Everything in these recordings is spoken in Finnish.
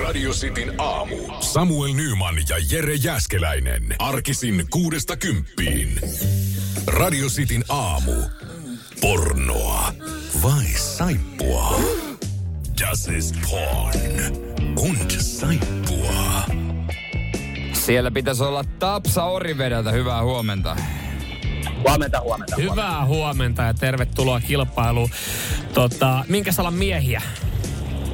Radio Cityn aamu. Samuel Nyman ja Jere Jäskeläinen. Arkisin kuudesta kymppiin. Radio Cityn aamu. Pornoa vai saippua? Das ist porn. Und saippua. Siellä pitäisi olla Tapsa Orivedeltä. Hyvää huomenta. Huomenta, huomenta. Hyvää huomenta ja tervetuloa kilpailuun. Tota, minkä alan miehiä?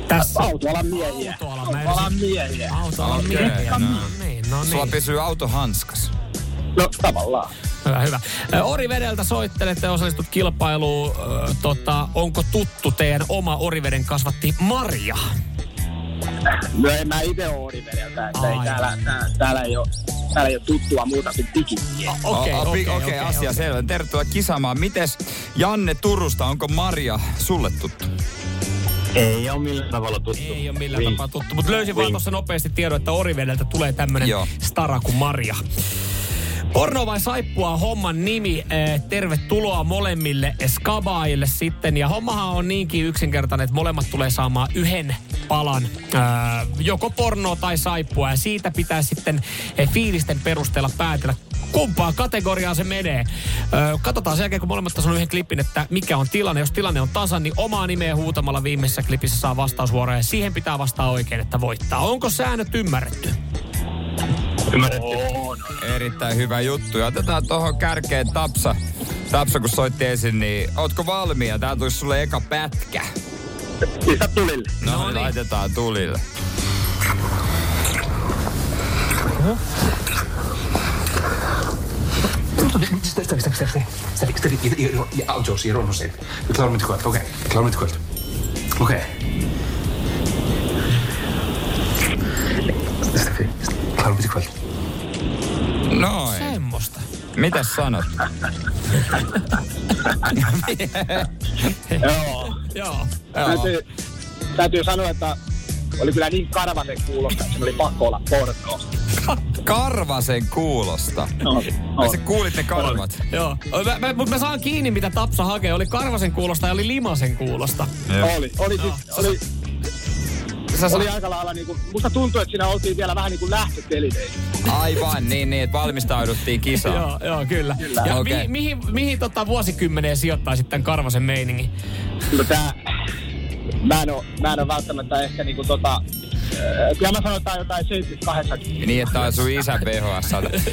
Tässä. Autoalan miehiä. Autoalan, Autoalan miehiä. Autoalan Okei, miehiä. no. No niin, no Sulla niin. pysyy auto hanskas. No tavallaan. Hyvä, hyvä. Orivedeltä soittelette ja osallistut kilpailuun. Tota, onko tuttu teidän oma Oriveden kasvatti Maria? No en mä itse ole Orivedeltä, että ei täällä, tää, täällä, ei ole, täällä ei ole tuttua muuta kuin. Okei, O- o- okei, pi- okei, okei, asia okei. selvä. Tervetuloa kisaamaan. Mites Janne Turusta, onko Maria sulle tuttu? Ei ole millään tavalla tuttu. Ei ole millään Wink. tapaa tuttu, mutta löysin vaan Wink. tuossa nopeasti tiedon, että Orivedeltä tulee tämmönen Joo. stara kuin Maria. Porno vai saippua homman nimi. Eh, Tervetuloa molemmille skabaajille sitten. Ja hommahan on niinkin yksinkertainen, että molemmat tulee saamaan yhden palan ää, joko pornoa tai saippua. Ja siitä pitää sitten eh, fiilisten perusteella päätellä, kumpaan kategoriaan se menee. Ö, katsotaan sen jälkeen, kun molemmat on yhden klipin, että mikä on tilanne. Jos tilanne on tasan, niin omaa nimeä huutamalla viimeisessä klipissä saa vastausvuoroja. Ja siihen pitää vastaa oikein, että voittaa. Onko säännöt ymmärretty? Ymmärretty. Erittäin hyvä juttu. Ja otetaan tuohon kärkeen Tapsa. Tapsa, kun soitti ensin, niin ootko valmiina? Tää tulisi sulle eka pätkä. Pistä tulille. No, No niin. niin. laitetaan tulille. Ställ, ställ, ställ, ställ. Ställ, ställ i, i, i autos i Ronnersheim. Vi klarar dem till kvart. Okej, vi klarar dem till kvart. Okej. Steffi, Mitäs sanot? Joo. Joo. Täytyy, täytyy sanoa, että oli kyllä niin karvasen kuulosta, että se oli pakko olla pornoa. Karvasen kuulosta. No, Ai sä kuulit ne karvat? Joo. Mä, mä, mutta mä saan kiinni, mitä Tapsa hakee. Oli Karvasen kuulosta ja oli Limasen kuulosta. Oli, oli, siis, oli, Sä oli aika lailla niinku, musta tuntuu, että siinä oltiin vielä vähän niinku lähtötelineissä. Aivan, niin, niin, että valmistauduttiin kisaan. Joo, joo, kyllä. Kyllä. Ja Okei. mihin, mihin, mihin tota vuosikymmeneen sijoittaisit tämän Karvasen meiningin? No tää, mä en oo, mä en oo välttämättä ehkä niinku tota, kyllä mä on jotain 78. Niin, että on sun isän VHS.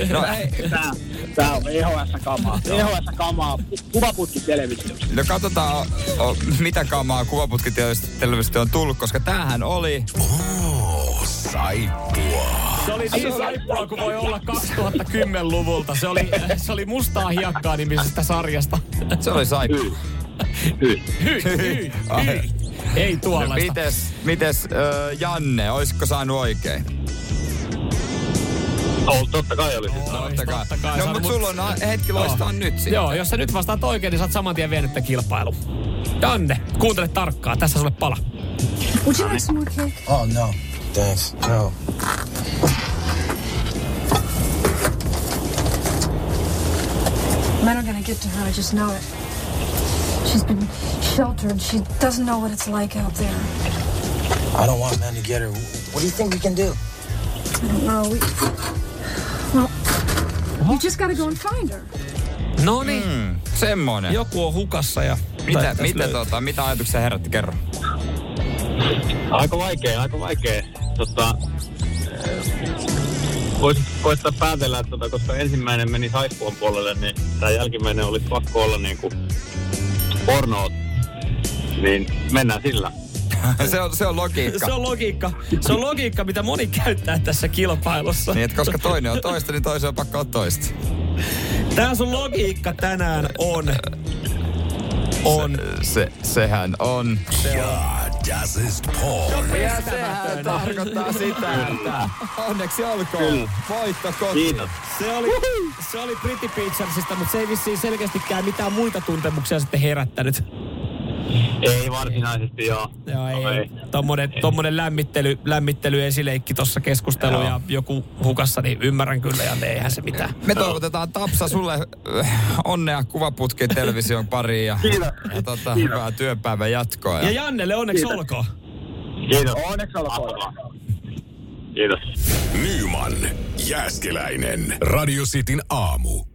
No hei, Tää, tää on VHS-kamaa. VHS-kamaa, kuvaputki televisiossa. no katsotaan, o, o, mitä kamaa kuvaputkitelevisio on tullut, koska tämähän oli... Oh, saippua. Se oli niin saippua kuin voi olla 2010-luvulta. Se oli, se oli Mustaa hiekkaa nimisestä sarjasta. Se oli saippu. Hyi, hyi, hyi. Ei No, tuollaista. mites, mites äh, Janne, olisiko saanut oikein? Oh, totta kai oli siis. Totta kai. totta kai No, saanut, mutta mut- sulla on hetki loistaa nyt sitten. Joo, jos sä nyt vastaat oikein, niin sä oot saman tien vienyt tämän kilpailun. Janne, kuuntele tarkkaan. Tässä sulle pala. Would you like some more cake? Oh no, thanks. No. Men are gonna get to her, I just know it. She's been sheltered. She doesn't know what it's like out there. I don't want men to get her. What do you think we can do? I don't know. We... Well, you just gotta go and find her. No niin. Mm, semmonen. Joku on hukassa ja... Mitä, mitä, tota, mitä ajatuksia herätti kerro? Aika vaikea, aika vaikea. Tota, voisin koittaa päätellä, että tota, koska ensimmäinen meni saippuan puolelle, niin tämä jälkimmäinen olisi pakko olla niinku pornoot. Niin mennään sillä. se, on, se on logiikka. Se on logiikka. Se on logiikka, mitä moni käyttää tässä kilpailussa. Niin, että koska toinen on toista, niin toisen on pakko olla toista. Tää sun logiikka tänään on... On. Se, sehän on... God Dazzest porn. Ja sehän tarkoittaa sitä, että onneksi olkoon. Voitto kotiin. Kiitos. Se oli, se oli Pretty Picturesista, mutta se ei vissiin selkeästikään mitään muita tuntemuksia sitten herättänyt. Ei varsinaisesti joo. Joo, ei, ei. Tommonen, tommonen lämmittely, lämmittely esileikki tuossa keskustelu ja joku hukassa, niin ymmärrän kyllä ja ne eihän se mitään. Me toivotetaan Tapsa sulle äh, onnea kuvaputkin television pariin ja, Kiitos. ja tota, hyvää työpäivän jatkoa. Ja Jannelle onneksi olkoon. Kiitos. Onneksi olkoon. Kiitos. Nyman, Jääskeläinen. Radio Cityn aamu.